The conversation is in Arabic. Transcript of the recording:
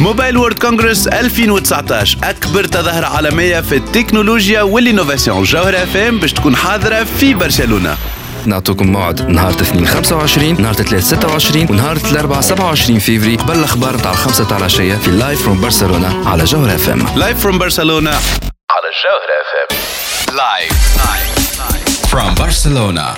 Mobile World Congress 2019 أكبر تظاهرة عالمية في التكنولوجيا وال innovation. جوهرة FM باش تكون حاضرة في برشلونة. نعطوكم موعد. نهار الاثنين 25 نهار الثلاث 26 ونهار الاربعاء 27 فيفري. قبل الاخبار نتاع الخمسة تاع العشية في live from برشلونة على جوهرة FM live from برشلونة على جوهرة FM live from برشلونه